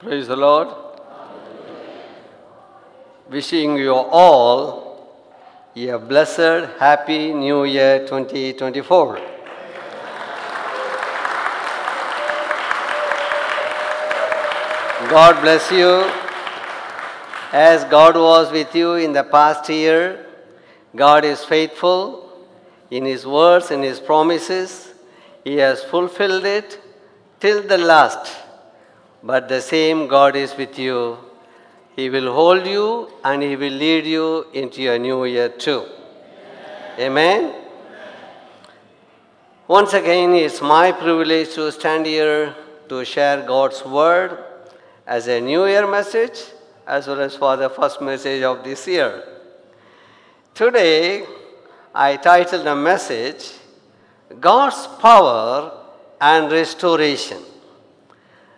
Praise the Lord. Wishing you all a blessed, happy New Year 2024. God bless you. As God was with you in the past year, God is faithful in His words and His promises. He has fulfilled it till the last. But the same God is with you. He will hold you and He will lead you into your new year too. Amen. Once again, it's my privilege to stand here to share God's word as a new year message as well as for the first message of this year. Today, I titled the message God's Power and Restoration.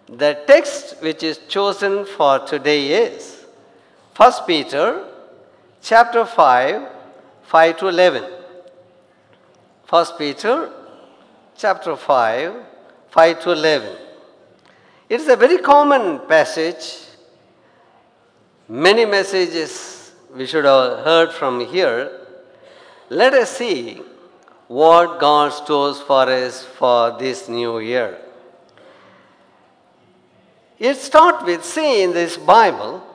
The text which is chosen for today is 1 Peter chapter 5, 5 to 11. 1 Peter chapter 5, 5 to 11. It is a very common passage. Many messages we should have heard from here. Let us see what God stores for us for this new year. It starts with seeing this Bible.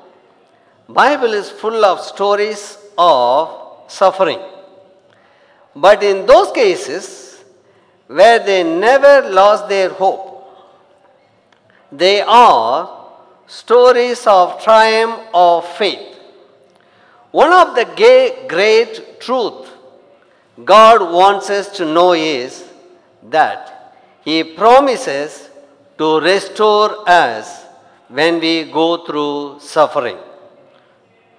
Bible is full of stories of suffering. But in those cases where they never lost their hope, they are stories of triumph of faith. One of the great truth God wants us to know is that He promises to restore us when we go through suffering,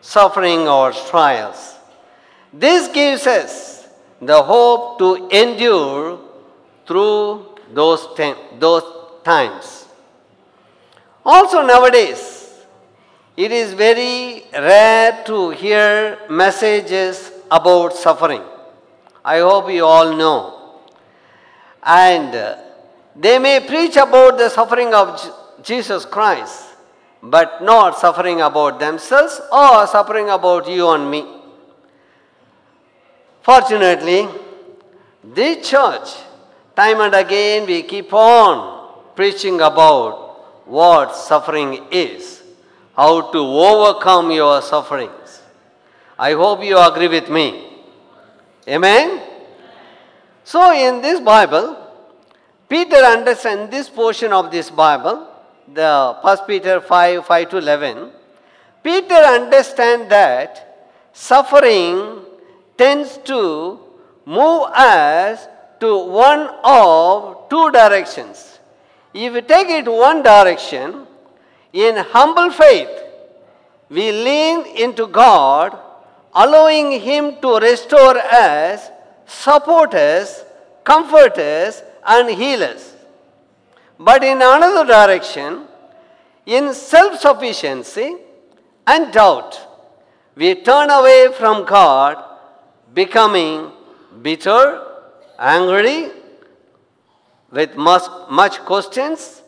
suffering or trials. This gives us the hope to endure through those, those times. Also, nowadays, it is very rare to hear messages about suffering. I hope you all know. And they may preach about the suffering of Jesus Christ, but not suffering about themselves or suffering about you and me. Fortunately, this church, time and again, we keep on preaching about what suffering is, how to overcome your sufferings. I hope you agree with me. Amen? So, in this Bible, Peter understands this portion of this Bible, the 1 Peter 5 5 to 11. Peter understands that suffering tends to move us to one of two directions. If we take it one direction, in humble faith, we lean into God allowing Him to restore us, support us, comfort us, and heal us. But in another direction, in self sufficiency and doubt, we turn away from God, becoming bitter, angry, with much, much questions,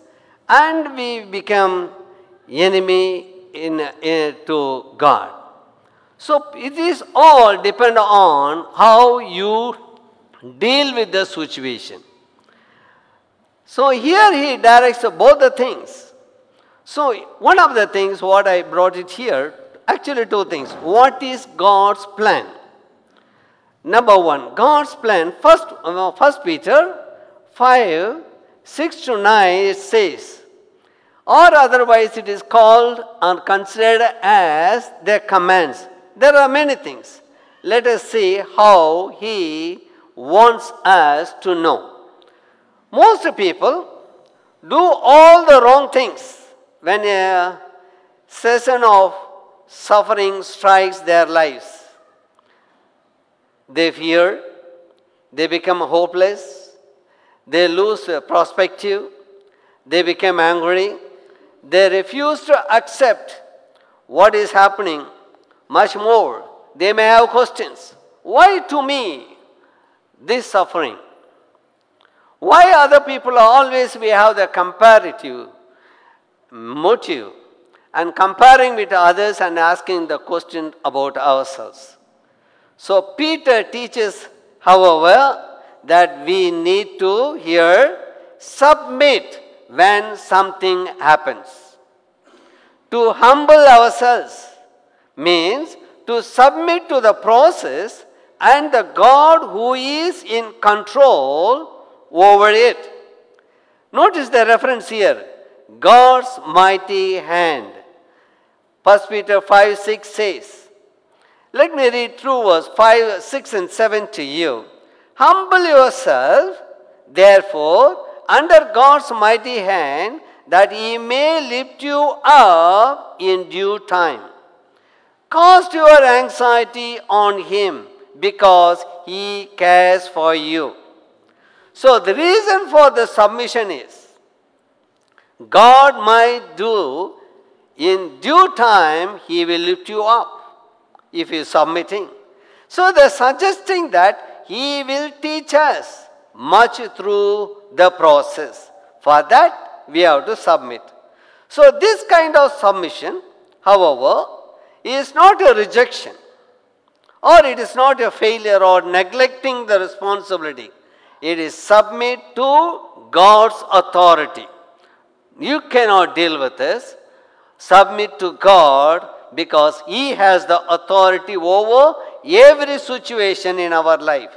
and we become enemy in, in, to God. So it is all depend on how you deal with the situation. So here he directs both the things. So one of the things what I brought it here, actually two things. What is God's plan? Number one, God's plan. First, First Peter five six to nine it says, or otherwise it is called and considered as their commands. There are many things. Let us see how he wants us to know. Most people do all the wrong things when a season of suffering strikes their lives. They fear, they become hopeless, they lose perspective, they become angry, they refuse to accept what is happening much more. They may have questions. Why to me this suffering? Why other people are always we have the comparative motive and comparing with others and asking the question about ourselves. So Peter teaches, however, that we need to here submit when something happens. To humble ourselves means to submit to the process and the God who is in control over it. Notice the reference here God's mighty hand. 1 Peter 5 6 says, Let me read through verse 5, 6, and 7 to you. Humble yourself, therefore, under God's mighty hand, that he may lift you up in due time. Cast your anxiety on him because he cares for you. So, the reason for the submission is God might do in due time, he will lift you up if you are submitting. So, they're suggesting that he will teach us much through the process. For that, we have to submit. So, this kind of submission, however, is not a rejection or it is not a failure or neglecting the responsibility. It is submit to God's authority. You cannot deal with this. Submit to God because He has the authority over every situation in our life.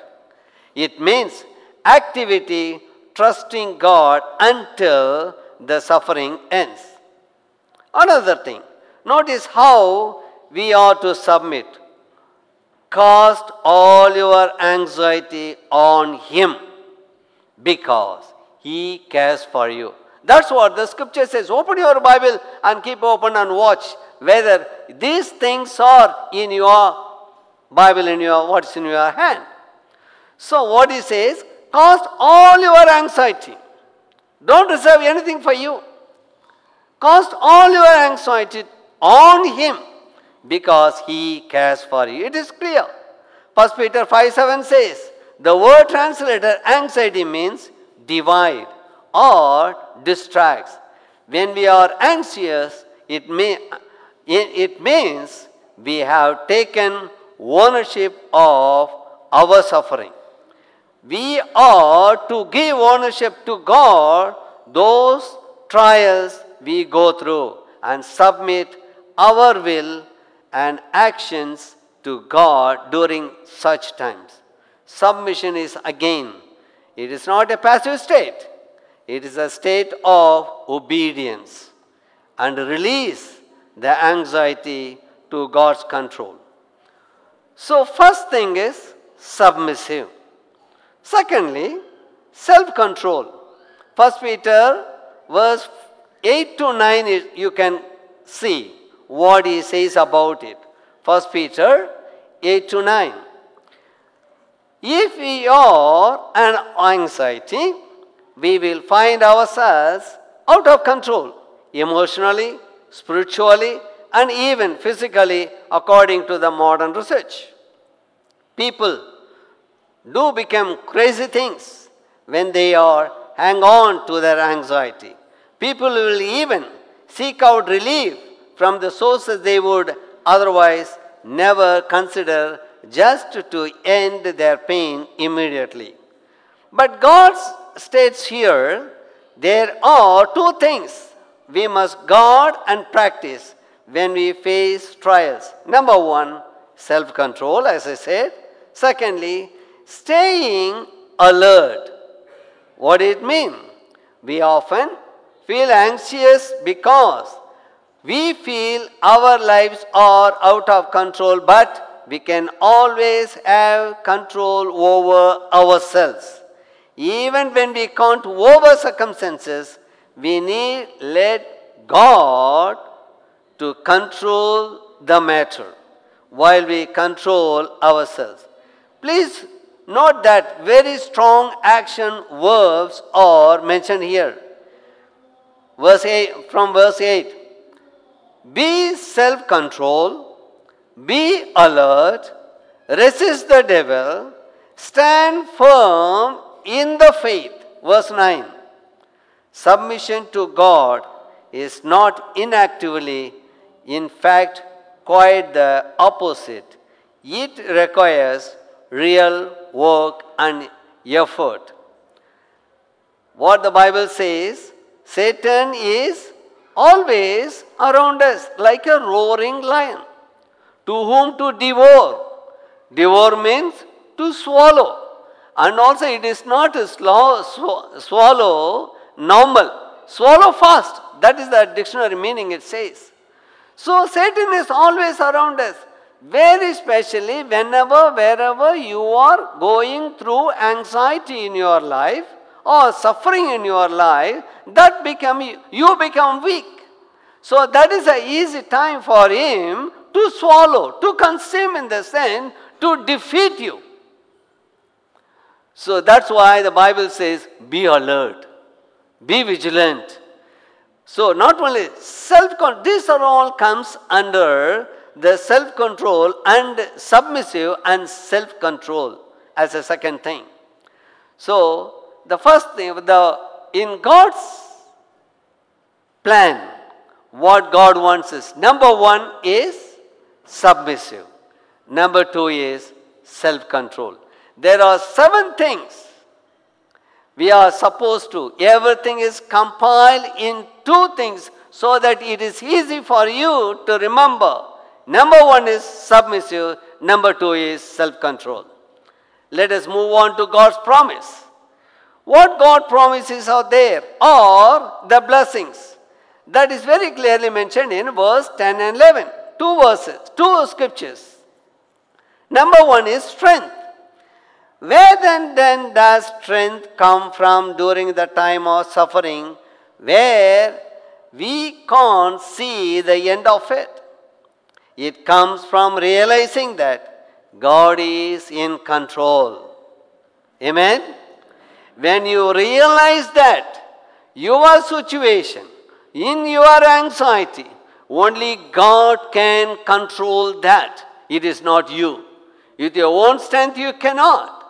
It means activity trusting God until the suffering ends. Another thing, notice how we are to submit. Cast all your anxiety on Him because He cares for you. That's what the scripture says. Open your Bible and keep open and watch whether these things are in your Bible in your what's in your hand. So what he says, cast all your anxiety. Don't reserve anything for you. Cast all your anxiety on him because he cares for you. It is clear. First Peter 5 7 says, the word translated anxiety means divide or distracts. When we are anxious, it, may, it means we have taken ownership of our suffering. We are to give ownership to God those trials we go through and submit our will and actions to God during such times. Submission is again, it is not a passive state. It is a state of obedience and release the anxiety to God's control. So, first thing is submissive. Secondly, self control. First Peter verse 8 to 9 is, you can see what he says about it. First Peter 8 to 9. If we are an anxiety, we will find ourselves out of control emotionally, spiritually, and even physically, according to the modern research. People do become crazy things when they are hang on to their anxiety. People will even seek out relief from the sources they would otherwise never consider just to end their pain immediately. But God states here there are two things we must guard and practice when we face trials. Number one, self control, as I said. Secondly, staying alert. What does it mean? We often feel anxious because we feel our lives are out of control, but we can always have control over ourselves. Even when we can't over circumstances, we need let God to control the matter while we control ourselves. Please note that very strong action verbs are mentioned here. Verse 8, from verse 8. Be self control, be alert, resist the devil, stand firm in the faith. Verse 9 Submission to God is not inactively, in fact, quite the opposite. It requires real work and effort. What the Bible says, Satan is always around us like a roaring lion to whom to devour. Devour means to swallow. And also it is not a slow, sw- swallow normal. Swallow fast. That is the dictionary meaning it says. So Satan is always around us. Very especially whenever, wherever you are going through anxiety in your life or suffering in your life, that become you become weak. So that is an easy time for him to swallow, to consume in the sense to defeat you. So that's why the Bible says, be alert, be vigilant. So not only self control, these are all comes under the self control and submissive and self control as a second thing. So the first thing, the in God's plan, what God wants is number one is submissive. Number two is self control. There are seven things we are supposed to. Everything is compiled in two things so that it is easy for you to remember. Number one is submissive, number two is self control. Let us move on to God's promise. What God promises are there are the blessings. That is very clearly mentioned in verse 10 and 11. Two verses, two scriptures. Number one is strength. Where then, then does strength come from during the time of suffering where we can't see the end of it? It comes from realizing that God is in control. Amen? When you realize that your situation, in your anxiety, only God can control that. It is not you. With your own strength, you cannot.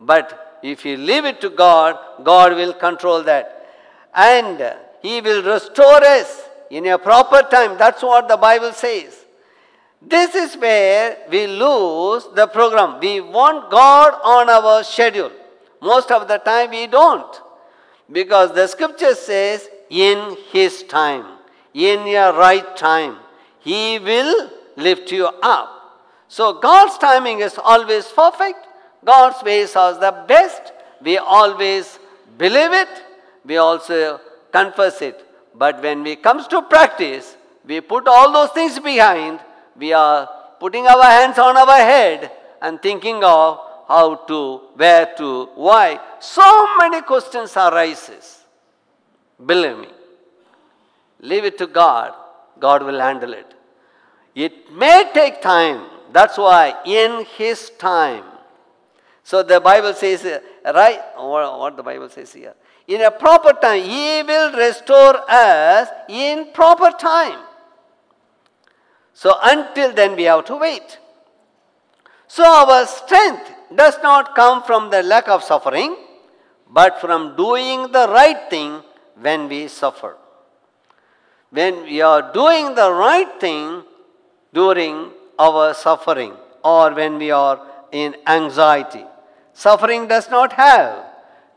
But if you leave it to God, God will control that. And He will restore us in a proper time. That's what the Bible says. This is where we lose the program. We want God on our schedule. Most of the time we don't. Because the scripture says, in His time, in your right time, He will lift you up. So God's timing is always perfect. God's ways are the best. We always believe it. We also confess it. But when we comes to practice, we put all those things behind. We are putting our hands on our head and thinking of how to, where to, why. So many questions arises. Believe me. Leave it to God. God will handle it. It may take time. That's why in His time. So the Bible says, right? What the Bible says here? In a proper time, He will restore us in proper time. So until then, we have to wait. So our strength does not come from the lack of suffering, but from doing the right thing when we suffer. When we are doing the right thing during our suffering or when we are in anxiety. Suffering does not have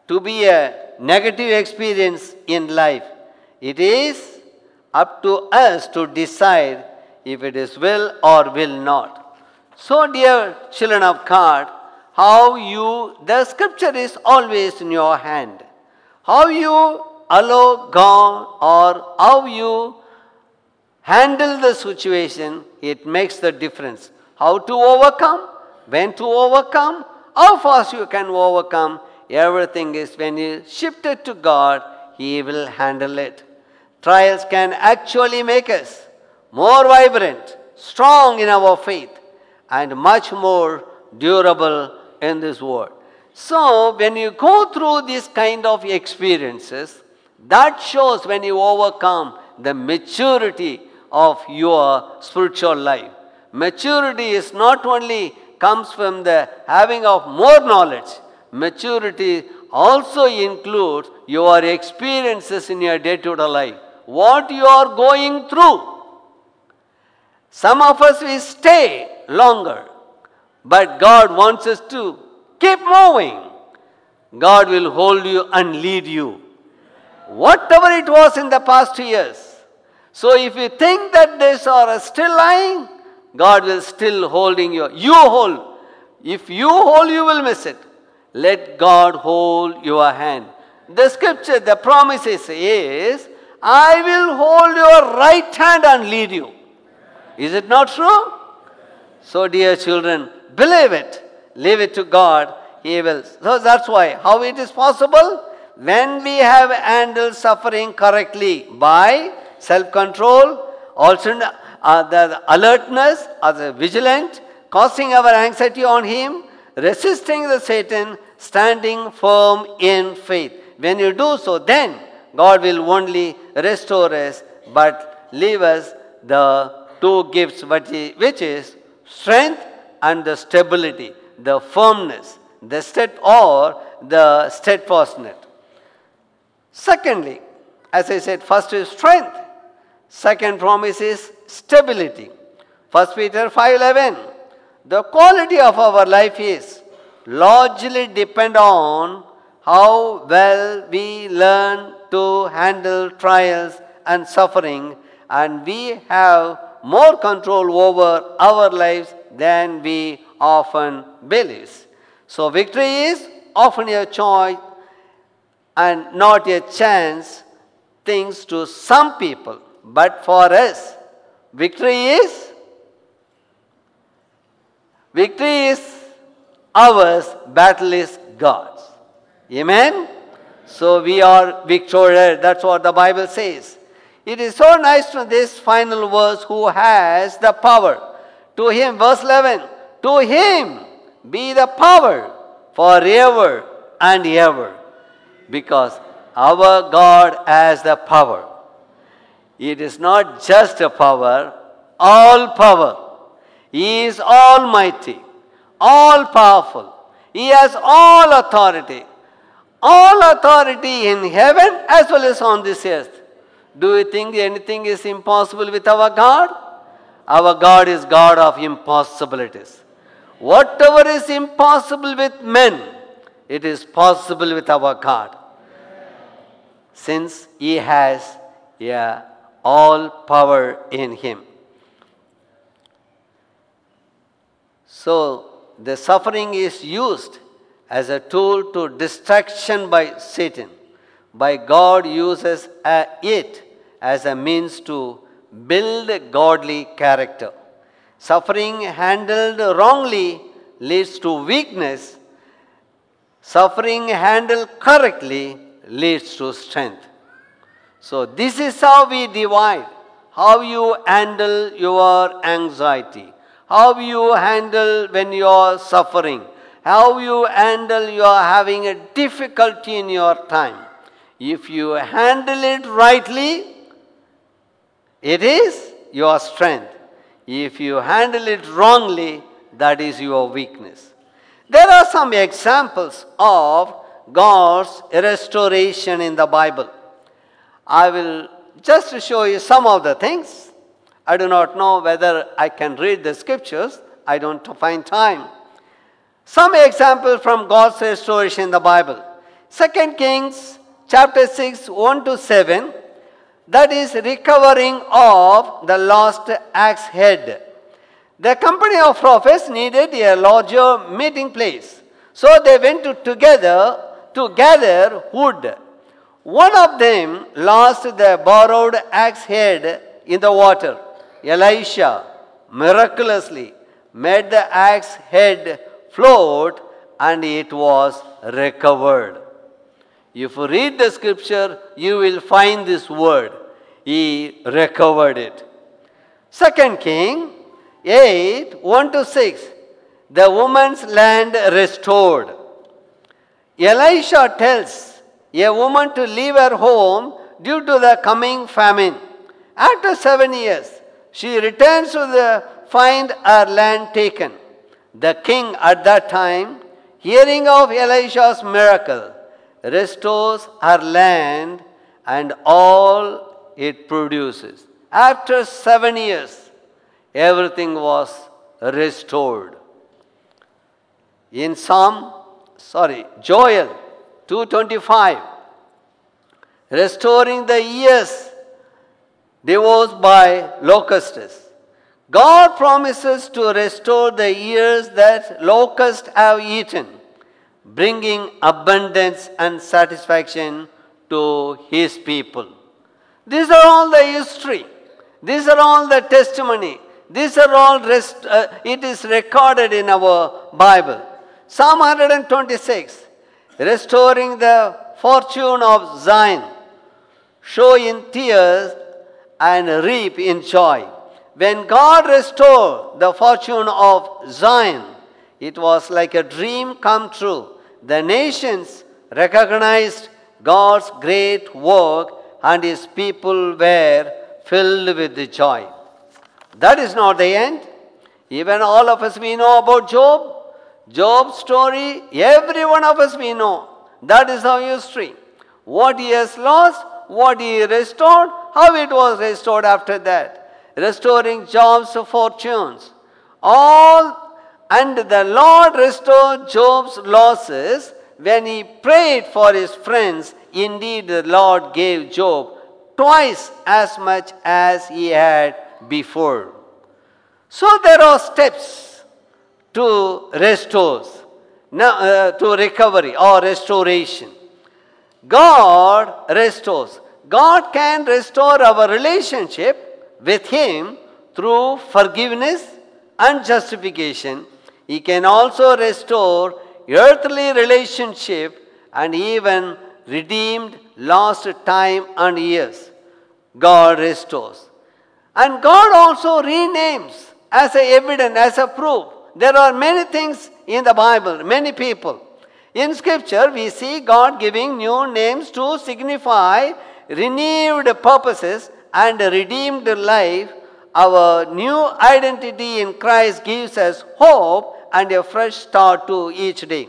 to be a negative experience in life. It is up to us to decide if it is will or will not. So, dear children of God, how you, the scripture is always in your hand. How you allow God or how you handle the situation, it makes the difference. How to overcome, when to overcome, how fast you can overcome, everything is when you shift it to God, He will handle it. Trials can actually make us more vibrant, strong in our faith, and much more durable in this world. So, when you go through these kind of experiences, that shows when you overcome the maturity of your spiritual life. Maturity is not only comes from the having of more knowledge. Maturity also includes your experiences in your day-to-day life. what you are going through. Some of us we stay longer, but God wants us to keep moving. God will hold you and lead you. Whatever it was in the past years. So if you think that these are still lying, God will still holding you. You hold. If you hold, you will miss it. Let God hold your hand. The scripture, the promises is, I will hold your right hand and lead you. Is it not true? So, dear children, believe it. Leave it to God. He will. So that's why. How it is possible? When we have handled suffering correctly by self-control, also uh, the alertness, or the vigilant, causing our anxiety on Him, resisting the Satan, standing firm in faith. When you do so, then God will only restore us, but leave us the two gifts, which is strength and the stability, the firmness, the stead or the steadfastness. Secondly, as I said, first is strength. Second promise is stability. First Peter 5:11. The quality of our life is largely depend on how well we learn to handle trials and suffering and we have more control over our lives than we often believe. So victory is often a choice and not a chance things to some people. But for us, victory is victory is ours, battle is God's. Amen? So we are victorious. That's what the Bible says. It is so nice to this final verse who has the power. To him, verse 11, to him be the power forever and ever. Because our God has the power. It is not just a power, all power. He is almighty, all powerful. He has all authority. All authority in heaven as well as on this earth. Do you think anything is impossible with our God? Our God is God of impossibilities. Whatever is impossible with men, it is possible with our God. Since He has yeah, all power in Him. So, the suffering is used as a tool to distraction by Satan. By God uses uh, it as a means to build godly character. Suffering handled wrongly leads to weakness. Suffering handled correctly leads to strength. So, this is how we divide how you handle your anxiety, how you handle when you are suffering, how you handle you are having a difficulty in your time. If you handle it rightly, it is your strength. If you handle it wrongly, that is your weakness. There are some examples of God's restoration in the Bible. I will just show you some of the things. I do not know whether I can read the scriptures. I don't find time. Some examples from God's restoration in the Bible. Second Kings chapter 6, 1 to 7 that is recovering of the lost axe head. The company of prophets needed a larger meeting place. So they went to together to gather wood. One of them lost the borrowed axe head in the water. Elisha miraculously made the axe head float and it was recovered. If you read the scripture, you will find this word. He recovered it. Second King 8 1 to 6. The woman's land restored. Elisha tells a woman to leave her home due to the coming famine. After seven years, she returns to the, find her land taken. The king at that time, hearing of Elisha's miracle, restores her land and all it produces. After seven years, everything was restored. In Psalm, sorry, Joel 225, restoring the years divorced by locusts. God promises to restore the years that locusts have eaten, bringing abundance and satisfaction to his people. These are all the history. These are all the testimony. These are all, rest, uh, it is recorded in our Bible. Psalm 126, restoring the fortune of Zion, show in tears and reap in joy. When God restored the fortune of Zion, it was like a dream come true. The nations recognized God's great work and his people were filled with joy. That is not the end. Even all of us we know about Job. Job's story, every one of us we know. That is our history. What he has lost, what he restored, how it was restored after that. Restoring Job's fortunes. All, and the Lord restored Job's losses when he prayed for his friends. Indeed, the Lord gave Job twice as much as he had before. So there are steps to restore, uh, to recovery or restoration. God restores. God can restore our relationship with Him through forgiveness and justification. He can also restore earthly relationship and even redeemed lost time and years. God restores. And God also renames as a evidence, as a proof. There are many things in the Bible, many people. In scripture, we see God giving new names to signify renewed purposes and redeemed life. Our new identity in Christ gives us hope and a fresh start to each day.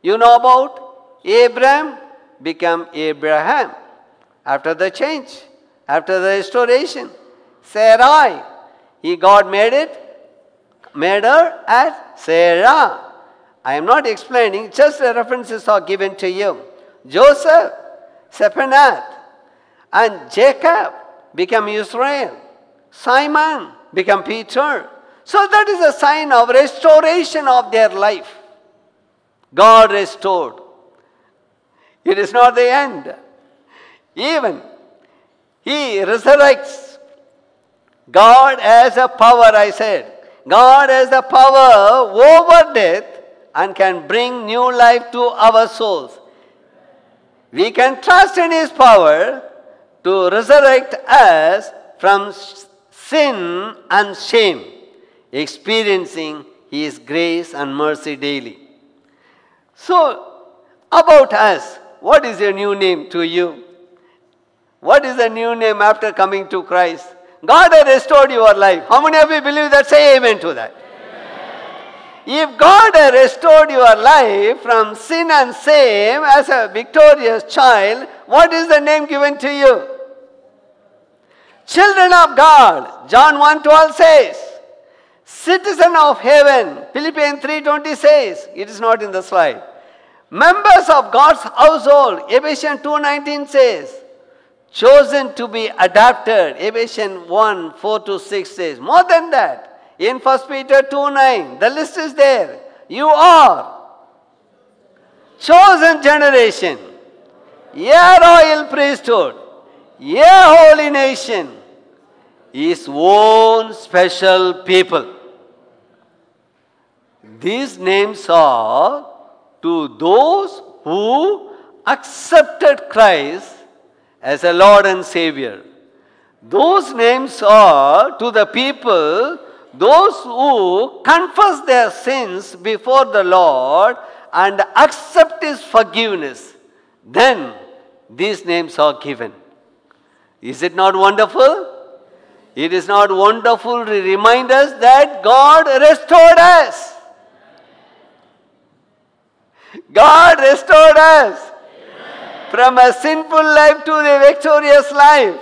You know about Abram become Abraham after the change, after the restoration. Sarai, he God made it, made her as Sarah. I am not explaining, just the references are given to you. Joseph, Sephanath, and Jacob become Israel. Simon become Peter. So that is a sign of restoration of their life. God restored. It is not the end. Even He resurrects. God has a power, I said. God has the power over death and can bring new life to our souls. We can trust in His power to resurrect us from sin and shame, experiencing His grace and mercy daily. So, about us, what is a new name to you? What is a new name after coming to Christ? God has restored your life. How many of you believe that? Say amen to that. If God has restored your life from sin and shame as a victorious child, what is the name given to you? Children of God. John 1:12 says, citizen of heaven. Philippians 3:20 says, it is not in the slide. Members of God's household. Ephesians 2:19 says, chosen to be adapted. Ephesians 1 4 to 6 says, more than that. In 1 Peter 2 9, the list is there. You are chosen generation, a royal priesthood, a holy nation, his own special people. These names are to those who accepted Christ as a Lord and Savior. Those names are to the people those who confess their sins before the Lord and accept His forgiveness, then these names are given. Is it not wonderful? It is not wonderful to remind us that God restored us. God restored us from a sinful life to a victorious life,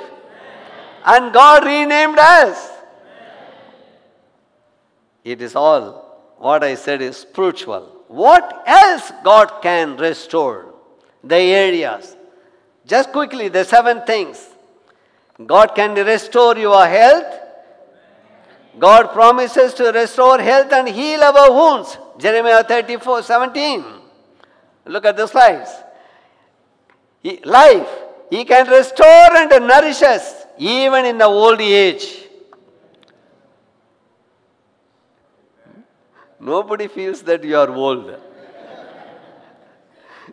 and God renamed us. It is all what I said is spiritual. What else God can restore? The areas. Just quickly, the seven things. God can restore your health. God promises to restore health and heal our wounds. Jeremiah 34 17. Look at the slides. Life. He can restore and nourish us even in the old age. Nobody feels that you are old.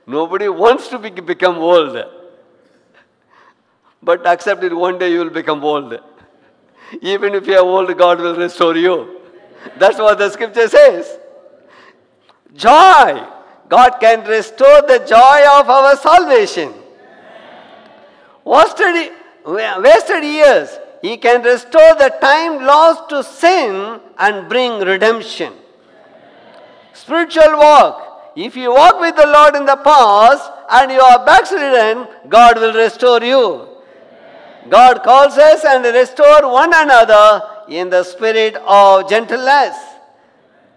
Nobody wants to be, become old. But accept it, one day you will become old. Even if you are old, God will restore you. That's what the scripture says. Joy. God can restore the joy of our salvation. Wasted, wasted years, He can restore the time lost to sin and bring redemption. Spiritual walk. If you walk with the Lord in the past and you are backslidden, God will restore you. God calls us and restore one another in the spirit of gentleness.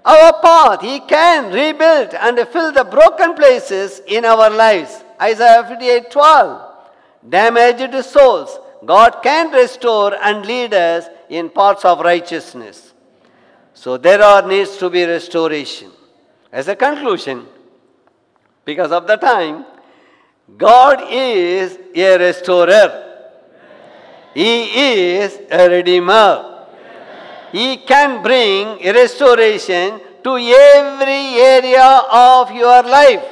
Our path, He can rebuild and fill the broken places in our lives. Isaiah 58 12. Damaged souls, God can restore and lead us in paths of righteousness. So there are needs to be restoration. As a conclusion, because of the time, God is a restorer. He is a redeemer. He can bring restoration to every area of your life.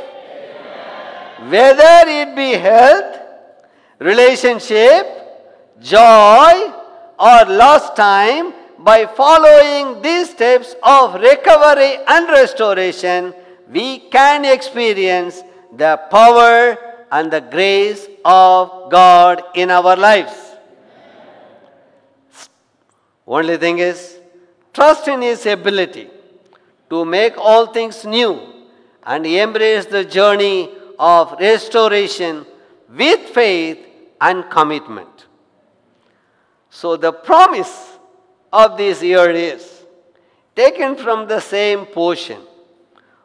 Whether it be health, relationship, joy, or lost time, by following these steps of recovery and restoration, we can experience the power and the grace of God in our lives. Only thing is, trust in His ability to make all things new and embrace the journey of restoration with faith and commitment. So, the promise of this year is taken from the same portion,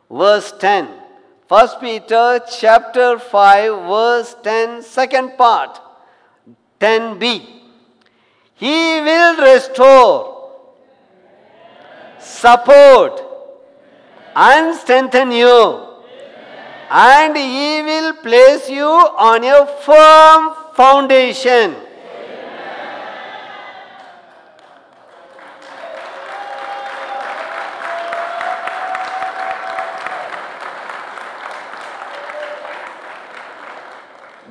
verse 10. 1 Peter chapter 5 verse 10 second part 10b he will restore support and strengthen you. And he will place you on a firm foundation.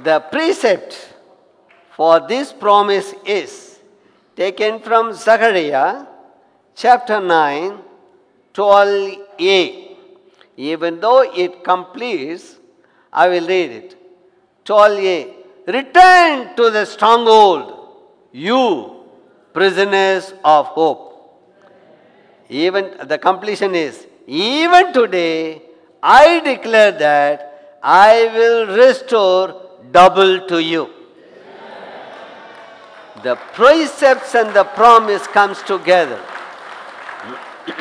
The precept for this promise is taken from Zechariah chapter 9, 12a. Even though it completes, I will read it. 12a. Return to the stronghold, you prisoners of hope. Even the completion is, even today I declare that I will restore double to you. The precepts and the promise comes together.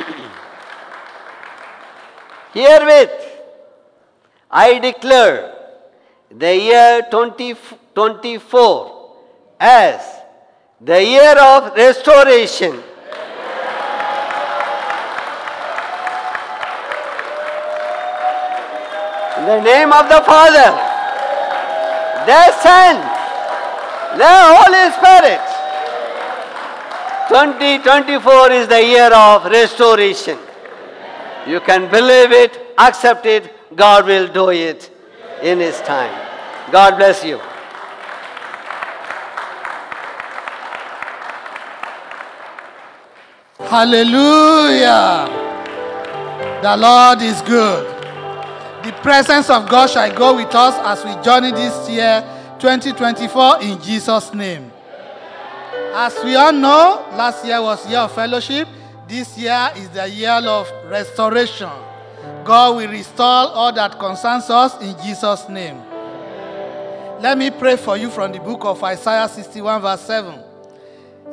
Herewith, I declare the year 2024 as the year of restoration. In the name of the Father, the Son, the Holy Spirit. 2024 is the year of restoration. You can believe it, accept it, God will do it in His time. God bless you. Hallelujah. The Lord is good. The presence of God shall go with us as we journey this year 2024 in Jesus' name. As we all know, last year was year of fellowship. This year is the year of restoration. God will restore all that concerns us in Jesus' name. Let me pray for you from the book of Isaiah 61, verse 7.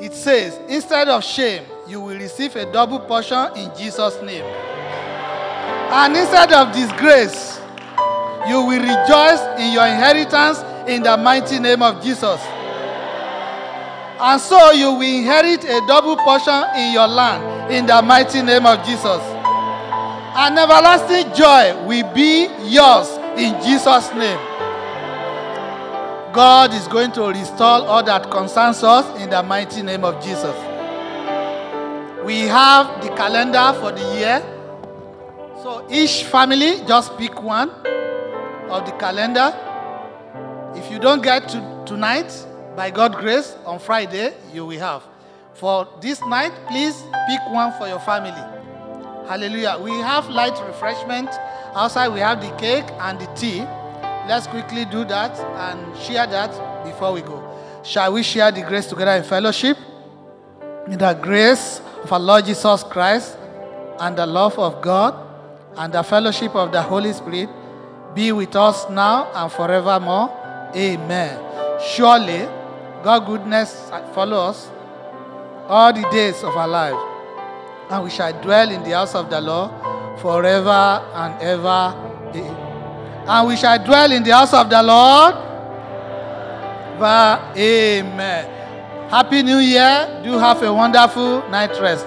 It says, instead of shame, you will receive a double portion in Jesus' name. And instead of disgrace, you will rejoice in your inheritance in the mighty name of Jesus. And so you will inherit a double portion in your land in the mighty name of Jesus. An everlasting joy will be yours in Jesus' name. God is going to restore all that concerns us in the mighty name of Jesus. We have the calendar for the year. So each family just pick one of the calendar. If you don't get to tonight, by God's grace, on Friday, you will have. For this night, please pick one for your family. Hallelujah. We have light refreshment. Outside, we have the cake and the tea. Let's quickly do that and share that before we go. Shall we share the grace together in fellowship? In the grace of our Lord Jesus Christ and the love of God and the fellowship of the Holy Spirit be with us now and forevermore. Amen. Surely, God' goodness follow us all the days of our life, and we shall dwell in the house of the Lord forever and ever. And we shall dwell in the house of the Lord. Amen. Happy New Year. Do have a wonderful night rest.